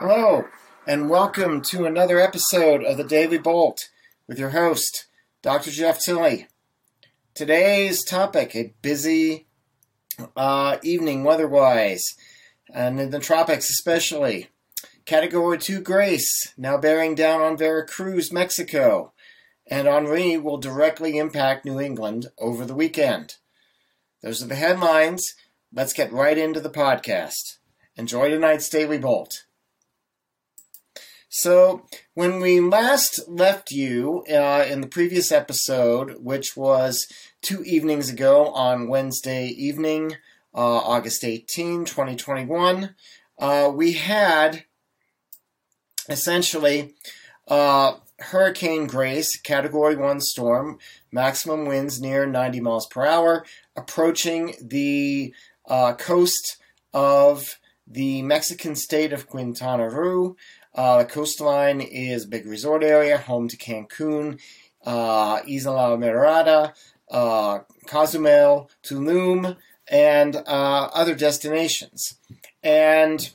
Hello, and welcome to another episode of the Daily Bolt with your host, Dr. Jeff Tilley. Today's topic a busy uh, evening weather wise, and in the tropics especially. Category 2 Grace now bearing down on Veracruz, Mexico, and Henri will directly impact New England over the weekend. Those are the headlines. Let's get right into the podcast. Enjoy tonight's Daily Bolt. So, when we last left you uh, in the previous episode, which was two evenings ago on Wednesday evening, uh, August 18, 2021, uh, we had essentially uh, Hurricane Grace, Category 1 storm, maximum winds near 90 miles per hour, approaching the uh, coast of the Mexican state of Quintana Roo. Uh, the coastline is a big resort area, home to Cancun, uh, Isla Mirada, uh, Cozumel, Tulum, and uh, other destinations. And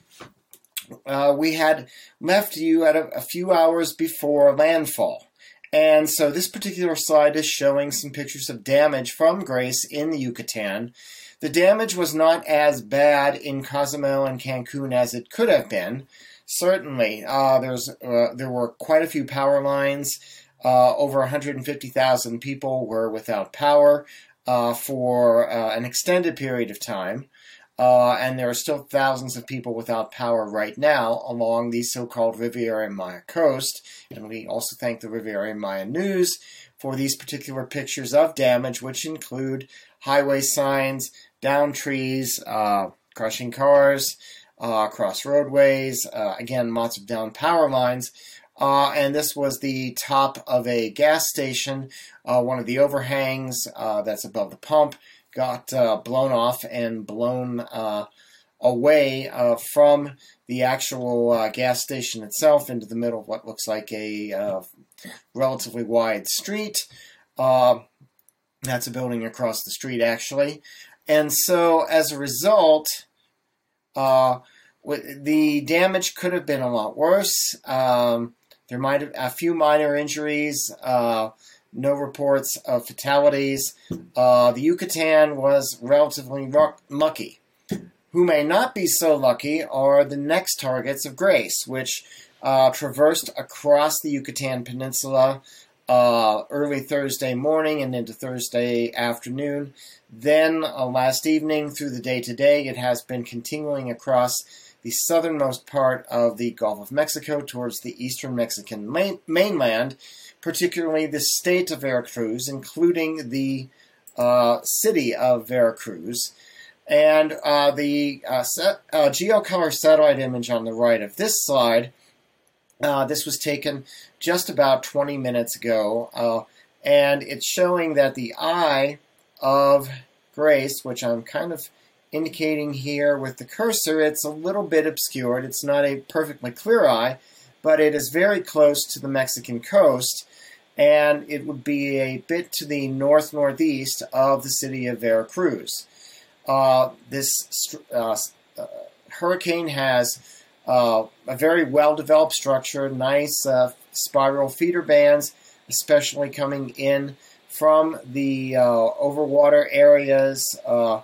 uh, we had left you at a, a few hours before landfall. And so this particular slide is showing some pictures of damage from Grace in the Yucatan. The damage was not as bad in Cozumel and Cancun as it could have been. Certainly, uh, there's uh, there were quite a few power lines. Uh, over 150,000 people were without power uh, for uh, an extended period of time. Uh, and there are still thousands of people without power right now along the so-called Riviera Maya coast. And we also thank the Riviera Maya News for these particular pictures of damage, which include highway signs, down trees, crushing cars, uh, across roadways. Uh, again, lots of down power lines. Uh, and this was the top of a gas station. Uh, one of the overhangs uh, that's above the pump got uh, blown off and blown away from the actual gas station itself into the middle of what looks like a relatively wide street. that's a building across the street, actually. And so, as a result, uh, the damage could have been a lot worse. Um, there might have a few minor injuries. Uh, no reports of fatalities. Uh, the Yucatan was relatively lucky. Who may not be so lucky are the next targets of Grace, which uh, traversed across the Yucatan Peninsula uh, early Thursday morning and into Thursday afternoon. Then, uh, last evening through the day today, it has been continuing across the southernmost part of the Gulf of Mexico towards the eastern Mexican main- mainland, particularly the state of Veracruz, including the uh, city of Veracruz. And uh, the uh, set, uh, geocolor satellite image on the right of this slide, uh, this was taken just about 20 minutes ago, uh, and it's showing that the eye of grace, which I'm kind of indicating here with the cursor, it's a little bit obscured. It's not a perfectly clear eye, but it is very close to the Mexican coast, and it would be a bit to the north northeast of the city of Veracruz. Uh, this uh, uh, hurricane has uh, a very well developed structure, nice uh, spiral feeder bands, especially coming in from the uh, overwater areas uh,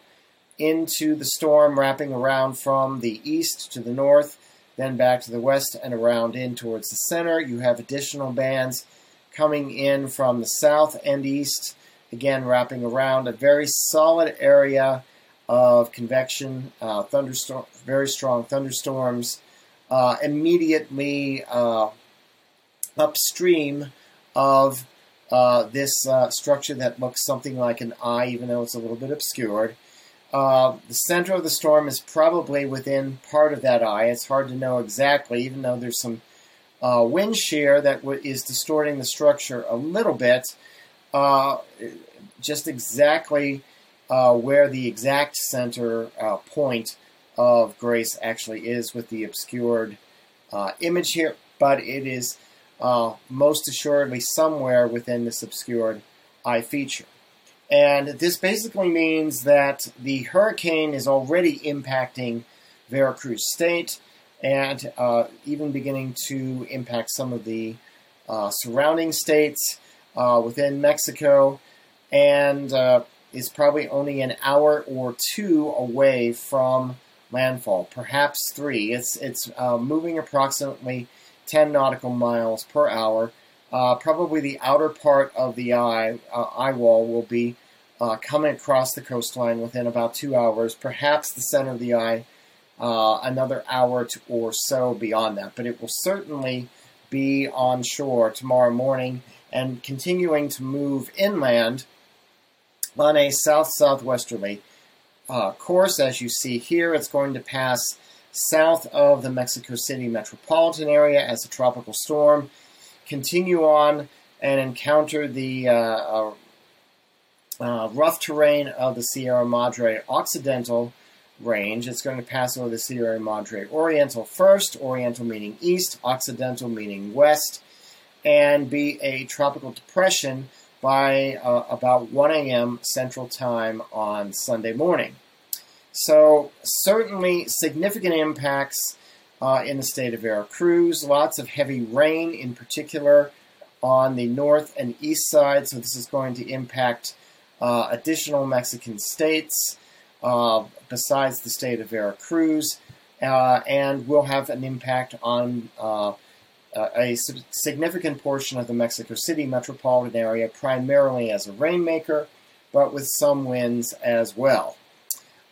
into the storm, wrapping around from the east to the north, then back to the west and around in towards the center. You have additional bands coming in from the south and east, again wrapping around a very solid area of convection, uh, thunderstorm, very strong thunderstorms, uh, immediately uh, upstream of uh, this uh, structure that looks something like an eye, even though it's a little bit obscured. Uh, the center of the storm is probably within part of that eye. It's hard to know exactly, even though there's some wind shear that w- is distorting the structure a little bit. Just exactly where the exact center point of Grace actually is with the obscured image here, but it is uh, most assuredly somewhere within this obscured eye feature. And this basically means that the hurricane is already impacting Veracruz State. and uh, even beginning to impact some of the uh, surrounding states uh, within Mexico, and uh, is probably only an hour or two away from landfall, perhaps three. It's it's uh, moving approximately 10 nautical miles per hour. Uh, probably the outer part of the eye eye wall will be coming across the coastline within about two hours. Perhaps the center of the eye uh, another hour to, or so beyond that. But it will certainly be on shore tomorrow morning and continuing to move inland on a south southwesterly uh, course. As you see here, it's going to pass south of the Mexico City metropolitan area as a tropical storm, continue on and encounter the uh, uh, uh rough terrain of the Sierra Madre Occidental range. It's going to pass over the Sierra Madre Oriental first, Oriental meaning east, Occidental meaning west, and be a tropical depression by uh, about 1 a.m. Central Time on Sunday morning. So, certainly significant impacts uh, in the state of Veracruz, lots of heavy rain in particular on the north and east side. So, this is going to impact uh, additional Mexican states uh, besides the state of Veracruz, uh, and will have an impact on uh, a significant portion of the Mexico City metropolitan area, primarily as a rainmaker, but with some winds as well.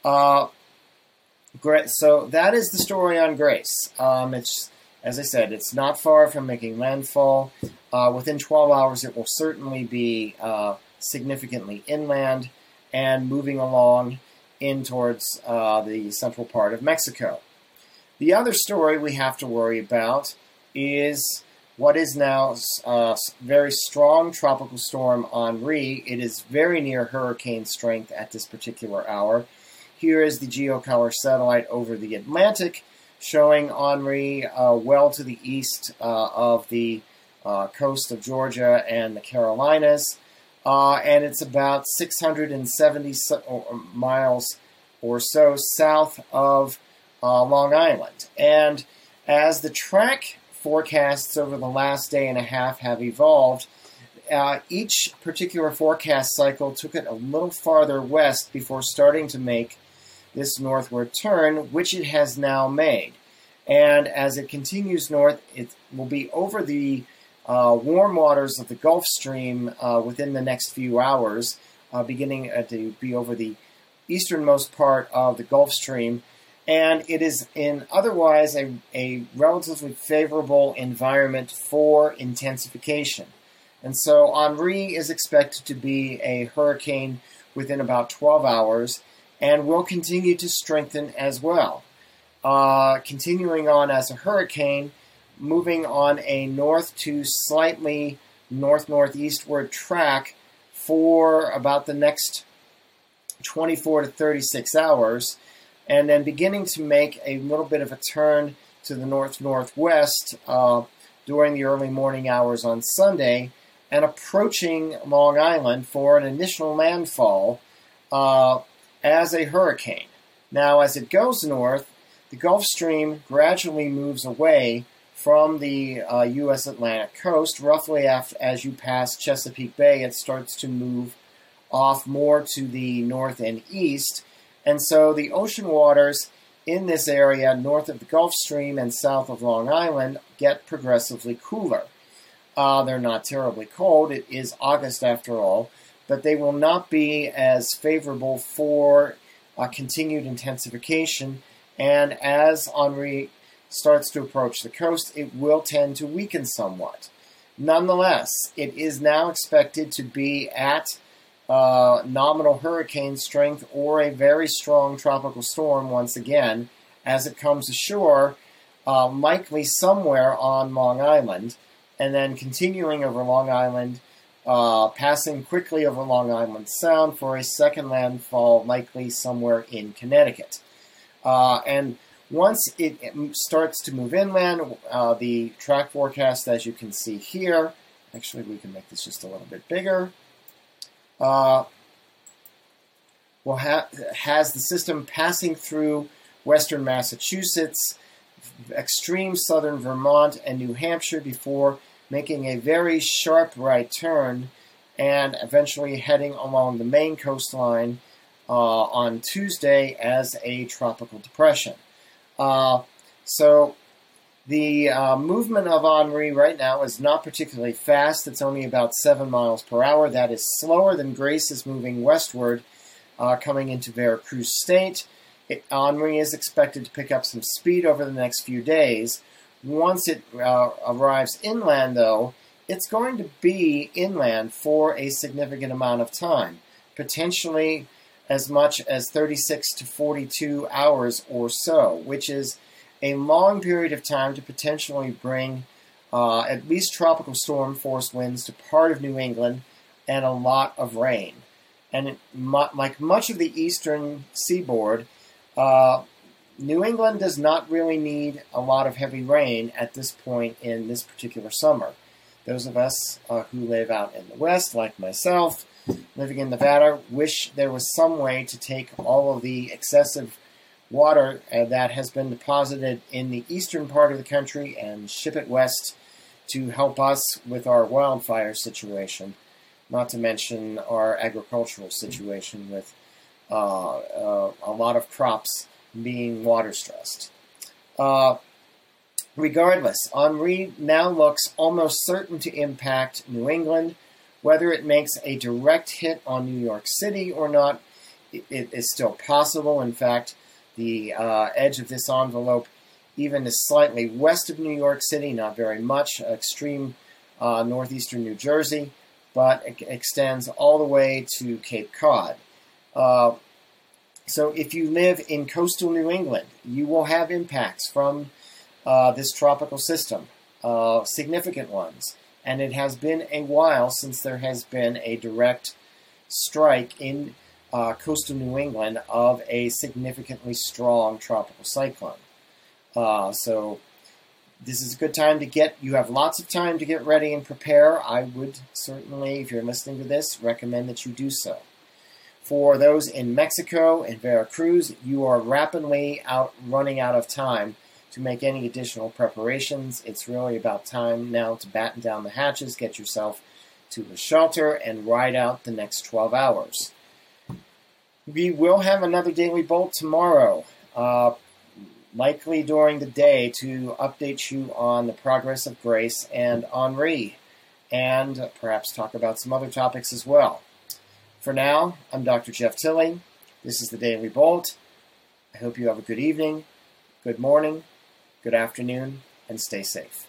Uh, so that is the story on Grace. Um, it's as I said, it's not far from making landfall. Uh, within 12 hours, it will certainly be uh, significantly inland and moving along in towards uh, the central part of Mexico. The other story we have to worry about is what is now a uh, very strong tropical storm Henri. It is very near hurricane strength at this particular hour. Here is the geocolor satellite over the Atlantic showing Henri uh, well to the east uh, of the uh, coast of Georgia and the Carolinas uh, and it's about 670 miles or so south of uh, Long Island. And as the track forecasts over the last day and a half have evolved, uh, each particular forecast cycle took it a little farther west before starting to make this northward turn, which it has now made. And as it continues north, it will be over the uh, warm waters of the Gulf Stream uh, within the next few hours, uh, beginning uh, to be over the easternmost part of the Gulf Stream. And it is in otherwise a, a relatively favorable environment for intensification. And so Henri is expected to be a hurricane within about 12 hours and will continue to strengthen as well. Uh, continuing on as a hurricane, moving on a north to slightly north northeastward track for about the next 24 to 36 hours, and then beginning to make a little bit of a turn to the north northwest uh, during the early morning hours on Sunday, and approaching Long Island for an initial landfall uh, as a hurricane. Now, as it goes north, the Gulf Stream gradually moves away from the uh, U.S. Atlantic coast. Roughly after, as you pass Chesapeake Bay, it starts to move off more to the north and east. And so the ocean waters in this area, north of the Gulf Stream and south of Long Island, get progressively cooler. Uh, they're not terribly cold. It is August after all, but they will not be as favorable for uh, continued intensification. And as Henri starts to approach the coast, it will tend to weaken somewhat. Nonetheless, it is now expected to be at uh, nominal hurricane strength or a very strong tropical storm once again as it comes ashore, uh, likely somewhere on Long Island, and then continuing over Long Island, uh, passing quickly over Long Island Sound for a second landfall, likely somewhere in Connecticut. Uh, and once it, starts to move inland, uh, the track forecast, as you can see here, actually we can make this just a little bit bigger, uh, will ha- has the system passing through western Massachusetts, extreme southern Vermont and New Hampshire before making a very sharp right turn and eventually heading along the Maine coastline uh, on Tuesday as a tropical depression. Uh, so the uh, movement of Henri right now is not particularly fast. It's only about 7 miles per hour. That is slower than Grace is moving westward, uh, coming into Veracruz State. It, Henri is expected to pick up some speed over the next few days. Once it uh, arrives inland, though, it's going to be inland for a significant amount of time, potentially as much as 36 to 42 hours or so, which is a long period of time to potentially bring uh, at least tropical storm force winds to part of New England and a lot of rain. And it, like much of the eastern seaboard, uh, New England does not really need a lot of heavy rain at this point in this particular summer. Those of us uh, who live out in the West, like myself, living in Nevada, wish there was some way to take all of the excessive water uh, that has been deposited in the eastern part of the country and ship it west to help us with our wildfire situation, not to mention our agricultural situation with uh, uh, a lot of crops being water stressed. Uh, regardless, Henri now looks almost certain to impact New England. Whether it makes a direct hit on New York City or not, it, it is still possible. In fact, the uh, edge of this envelope even is slightly west of New York City, not very much, extreme uh, northeastern New Jersey, but it extends all the way to Cape Cod. Uh, so if you live in coastal New England, you will have impacts from uh, this tropical system, uh, significant ones. And it has been a while since there has been a direct strike in uh, coastal New England of a significantly strong tropical cyclone. Uh, so this is a good time to get. You have lots of time to get ready and prepare. I would certainly, if you're listening to this, recommend that you do so. For those in Mexico and Veracruz, you are rapidly out running out of time to make any additional preparations. It's really about time now to batten down the hatches, get yourself to a shelter, and ride out the next 12 hours. We will have another Daily Bolt tomorrow, uh, likely during the day, to update you on the progress of Grace and Henri, and perhaps talk about some other topics as well. For now, I'm Dr. Jeff Tilley. This is the Daily Bolt. I hope you have a good evening, good morning, good afternoon, and stay safe.